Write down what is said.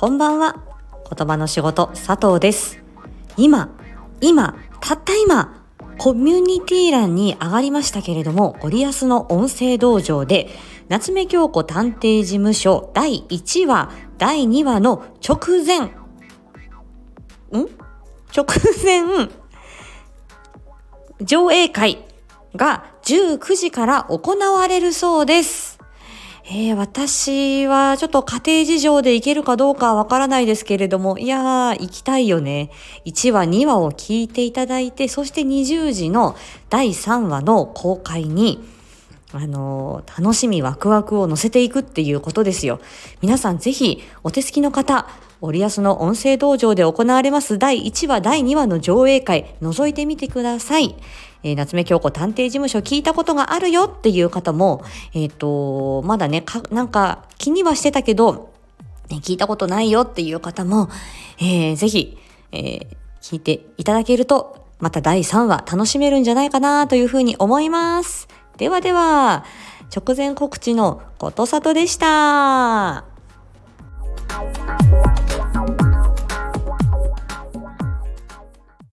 こんばんは。言葉の仕事、佐藤です。今、今、たった今、コミュニティ欄に上がりましたけれども、ゴリアスの音声道場で、夏目京子探偵事務所第1話、第2話の直前、ん？直前、上映会が19時から行われるそうです。えー、私はちょっと家庭事情で行けるかどうかわからないですけれども、いやー、行きたいよね。1話、2話を聞いていただいて、そして20時の第3話の公開に、あのー楽しみ、ワクワクを乗せていくっていうことですよ。皆さんぜひ、お手すきの方、オリアスの音声道場で行われます第1話、第2話の上映会、覗いてみてください。えー夏目京子探偵事務所聞いたことがあるよっていう方も、えっ、と、まだね、か、なんか気にはしてたけど、ね、聞いたことないよっていう方も、えーぜひ、えー聞いていただけると、また第3話楽しめるんじゃないかなというふうに思います。ではでは、直前告知のことさとでした。